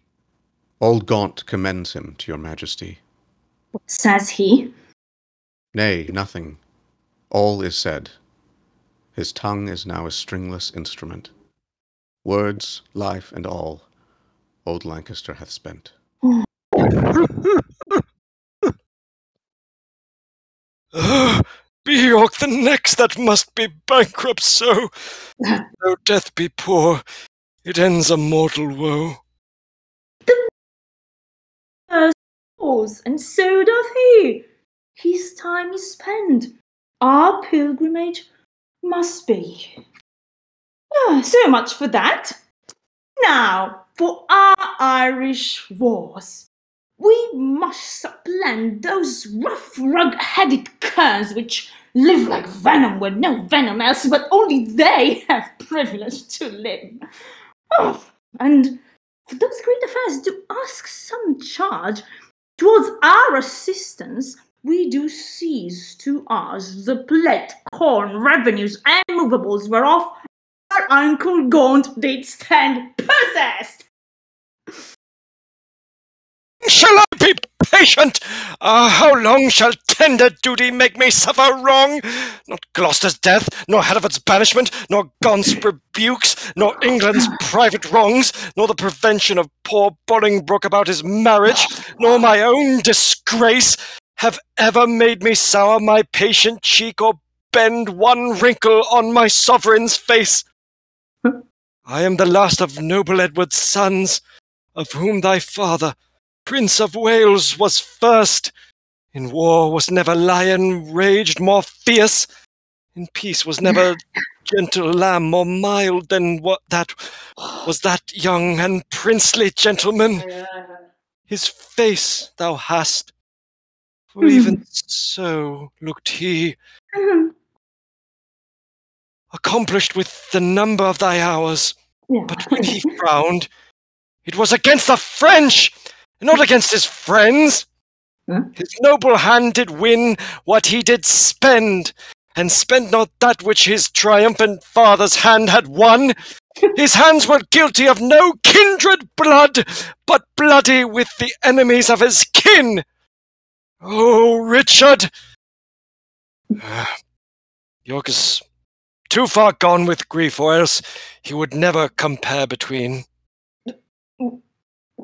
S10: old Gaunt commends him to your majesty.
S1: What says he?
S10: Nay, nothing. All is said. His tongue is now a stringless instrument. Words, life, and all, old Lancaster hath spent.
S9: be York the next that must be bankrupt so. Though death be poor, it ends a mortal woe.
S1: Pause, and so doth he. His time is spent. Our pilgrimage must be. Ah, so much for that. Now, for our Irish wars. We must supplant those rough, rug-headed curs which live like venom where no venom else, but only they have privilege to live. Oh, and for those great affairs to ask some charge towards our assistance, we do seize to us the plate, corn, revenues, and movables whereof our uncle Gaunt did stand possessed.
S9: Shall I be patient? Ah, how long shall tender duty make me suffer wrong? Not Gloucester's death, nor Hereford's banishment, nor Gaunt's rebukes, nor England's private wrongs, nor the prevention of poor Bolingbroke about his marriage, nor my own disgrace, have ever made me sour my patient cheek or bend one wrinkle on my sovereign's face. I am the last of noble Edward's sons, of whom thy father, Prince of Wales, was first. In war was never lion raged more fierce. In peace was never gentle lamb more mild than what that was that young and princely gentleman. His face thou hast, for even so looked he, accomplished with the number of thy hours. But when he frowned, it was against the French, not against his friends. Hmm? His noble hand did win what he did spend, and spent not that which his triumphant father's hand had won. His hands were guilty of no kindred blood, but bloody with the enemies of his kin. Oh, Richard! York is too far gone with grief, or else he would never compare between.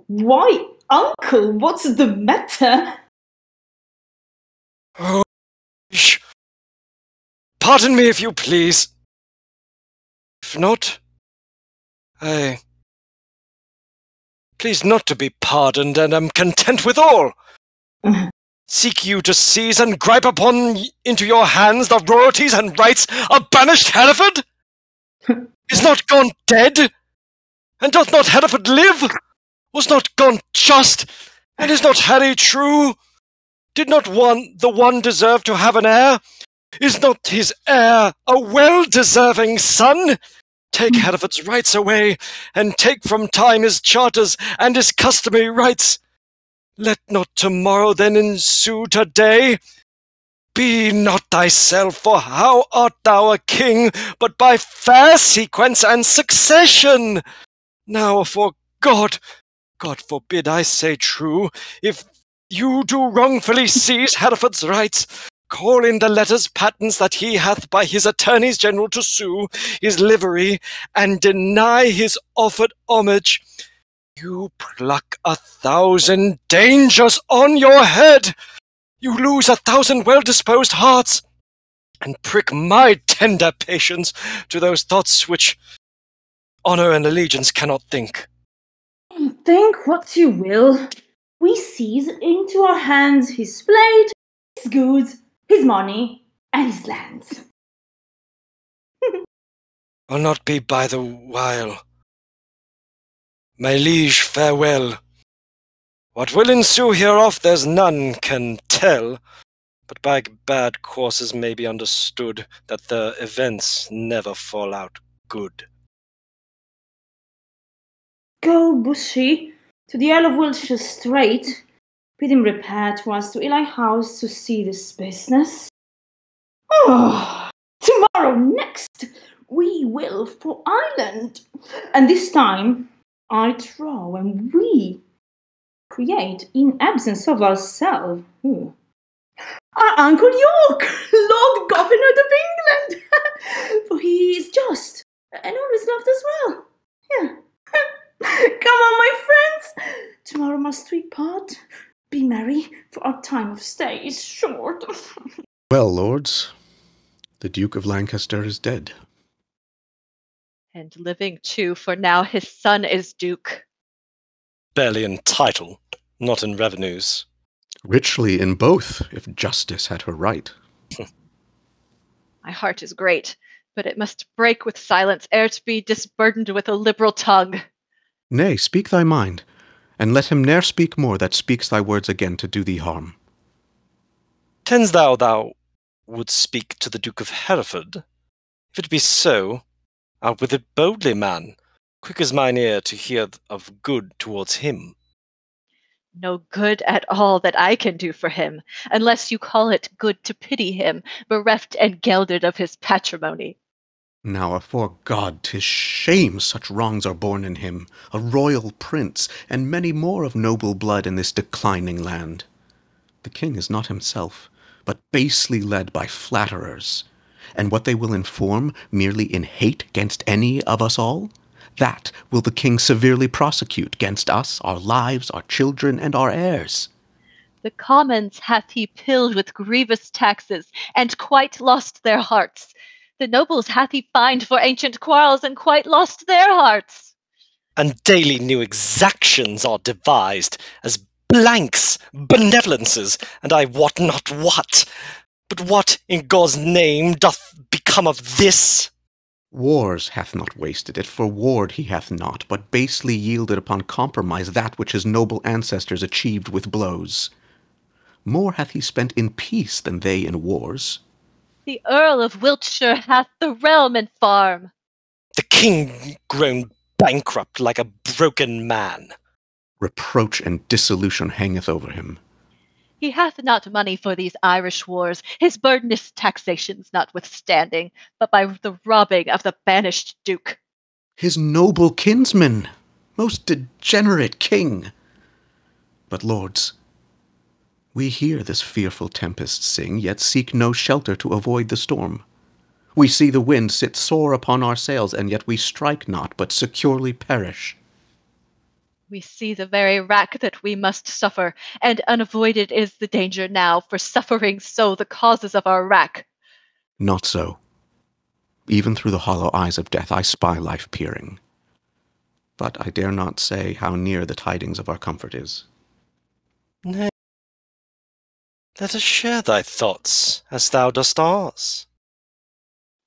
S1: Why, uncle, what's the matter?
S9: Oh, pardon me if you please. If not, I. Please not to be pardoned, and am content with all. Seek you to seize and gripe upon into your hands the royalties and rights of banished Hereford? Is not gone dead? And doth not Hereford live? Was not Gaunt just? And is not Harry true? Did not one the one deserve to have an heir? Is not his heir a well deserving son? Take Hereford's rights away, and take from time his charters and his customary rights. Let not tomorrow then ensue today. Be not thyself, for how art thou a king but by fair sequence and succession? Now, for God, God forbid I say true, if you do wrongfully seize Hereford's rights, call in the letters patents that he hath by his attorneys general to sue, his livery, and deny his offered homage. You pluck a thousand dangers on your head. You lose a thousand well disposed hearts, and prick my tender patience to those thoughts which honor and allegiance cannot think.
S1: Think what you will. We seize into our hands his plate, his goods, his money, and his lands.
S9: I'll not be by the while. My liege, farewell. What will ensue hereof, there's none can tell, but by bad courses may be understood that the events never fall out good.
S1: Go, Bushy, to the Earl of Wiltshire straight. Bid him repair to us to Ely House to see this business. Oh, tomorrow next we will for Ireland, and this time I trow and we create in absence of ourselves. Our Uncle York, Lord Governor of England, for he is just and always loved as well. Yeah. Come on, my friends. Tomorrow must we part. Be merry, for our time of stay is short.
S10: Well, lords, the Duke of Lancaster is dead.
S11: And living too, for now his son is Duke.
S9: Barely in title, not in revenues.
S10: Richly in both, if justice had her right.
S11: My heart is great, but it must break with silence ere to be disburdened with a liberal tongue.
S10: Nay, speak thy mind, and let him ne'er speak more that speaks thy words again to do thee harm.
S9: Tens thou thou wouldst speak to the Duke of Hereford? If it be so, out with it boldly, man. Quick is mine ear to hear of good towards him.
S11: No good at all that I can do for him, unless you call it good to pity him, bereft and gelded of his patrimony.
S10: Now, afore God, 'tis shame such wrongs are born in him, a royal prince, and many more of noble blood in this declining land. The king is not himself, but basely led by flatterers, and what they will inform merely in hate against any of us all, that will the king severely prosecute against us, our lives, our children, and our heirs.
S11: The commons hath he pilled with grievous taxes, and quite lost their hearts. The nobles hath he fined for ancient quarrels, and quite lost their hearts.
S9: And daily new exactions are devised, as blanks, benevolences, and I wot not what. But what, in God's name, doth become of this?
S10: Wars hath not wasted it, for warred he hath not, but basely yielded upon compromise that which his noble ancestors achieved with blows. More hath he spent in peace than they in wars.
S11: The Earl of Wiltshire hath the realm and farm.
S9: The king grown bankrupt like a broken man.
S10: Reproach and dissolution hangeth over him.
S11: He hath not money for these Irish wars, his burdenous taxations notwithstanding, but by the robbing of the banished Duke.
S10: His noble kinsman, most degenerate king. But, lords, we hear this fearful tempest sing, yet seek no shelter to avoid the storm. We see the wind sit sore upon our sails, and yet we strike not, but securely perish.
S11: We see the very rack that we must suffer, and unavoided is the danger now, for suffering so the causes of our rack.
S10: Not so. Even through the hollow eyes of death I spy life peering. But I dare not say how near the tidings of our comfort is.
S9: Nay, let us share thy thoughts, as thou dost ours.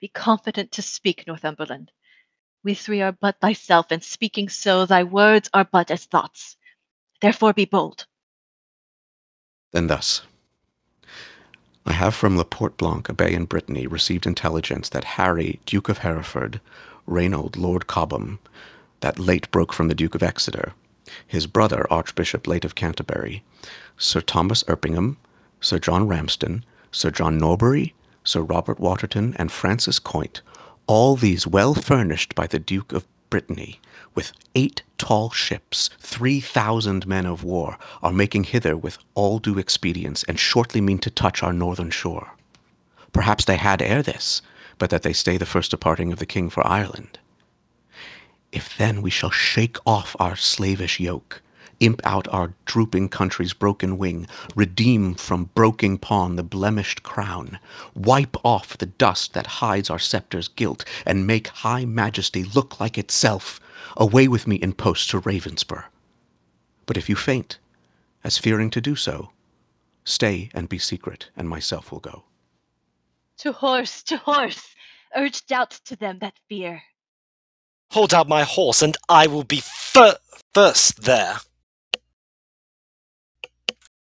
S11: Be confident to speak, Northumberland. We three are but thyself, and speaking so, thy words are but as thoughts. Therefore be bold.
S10: Then thus. I have from La Porte Blanc, a bay in Brittany, received intelligence that Harry, Duke of Hereford, Reynold, Lord Cobham, that late broke from the Duke of Exeter, his brother, Archbishop late of Canterbury, Sir Thomas Erpingham, Sir John Ramsden, Sir John Norbury, Sir Robert Waterton, and Francis Quoint, all these well furnished by the Duke of Brittany, with eight tall ships, three thousand men of war, are making hither with all due expedience, and shortly mean to touch our northern shore. Perhaps they had ere this, but that they stay the first departing of the king for Ireland. If then we shall shake off our slavish yoke, imp out our drooping country's broken wing, redeem from broken pawn the blemished crown, wipe off the dust that hides our scepter's guilt, and make high majesty look like itself, away with me in post to Ravenspur. But if you faint, as fearing to do so, stay and be secret, and myself will go.
S11: To horse, to horse! Urge doubt to them that fear.
S9: Hold out my horse, and I will be fir- first there.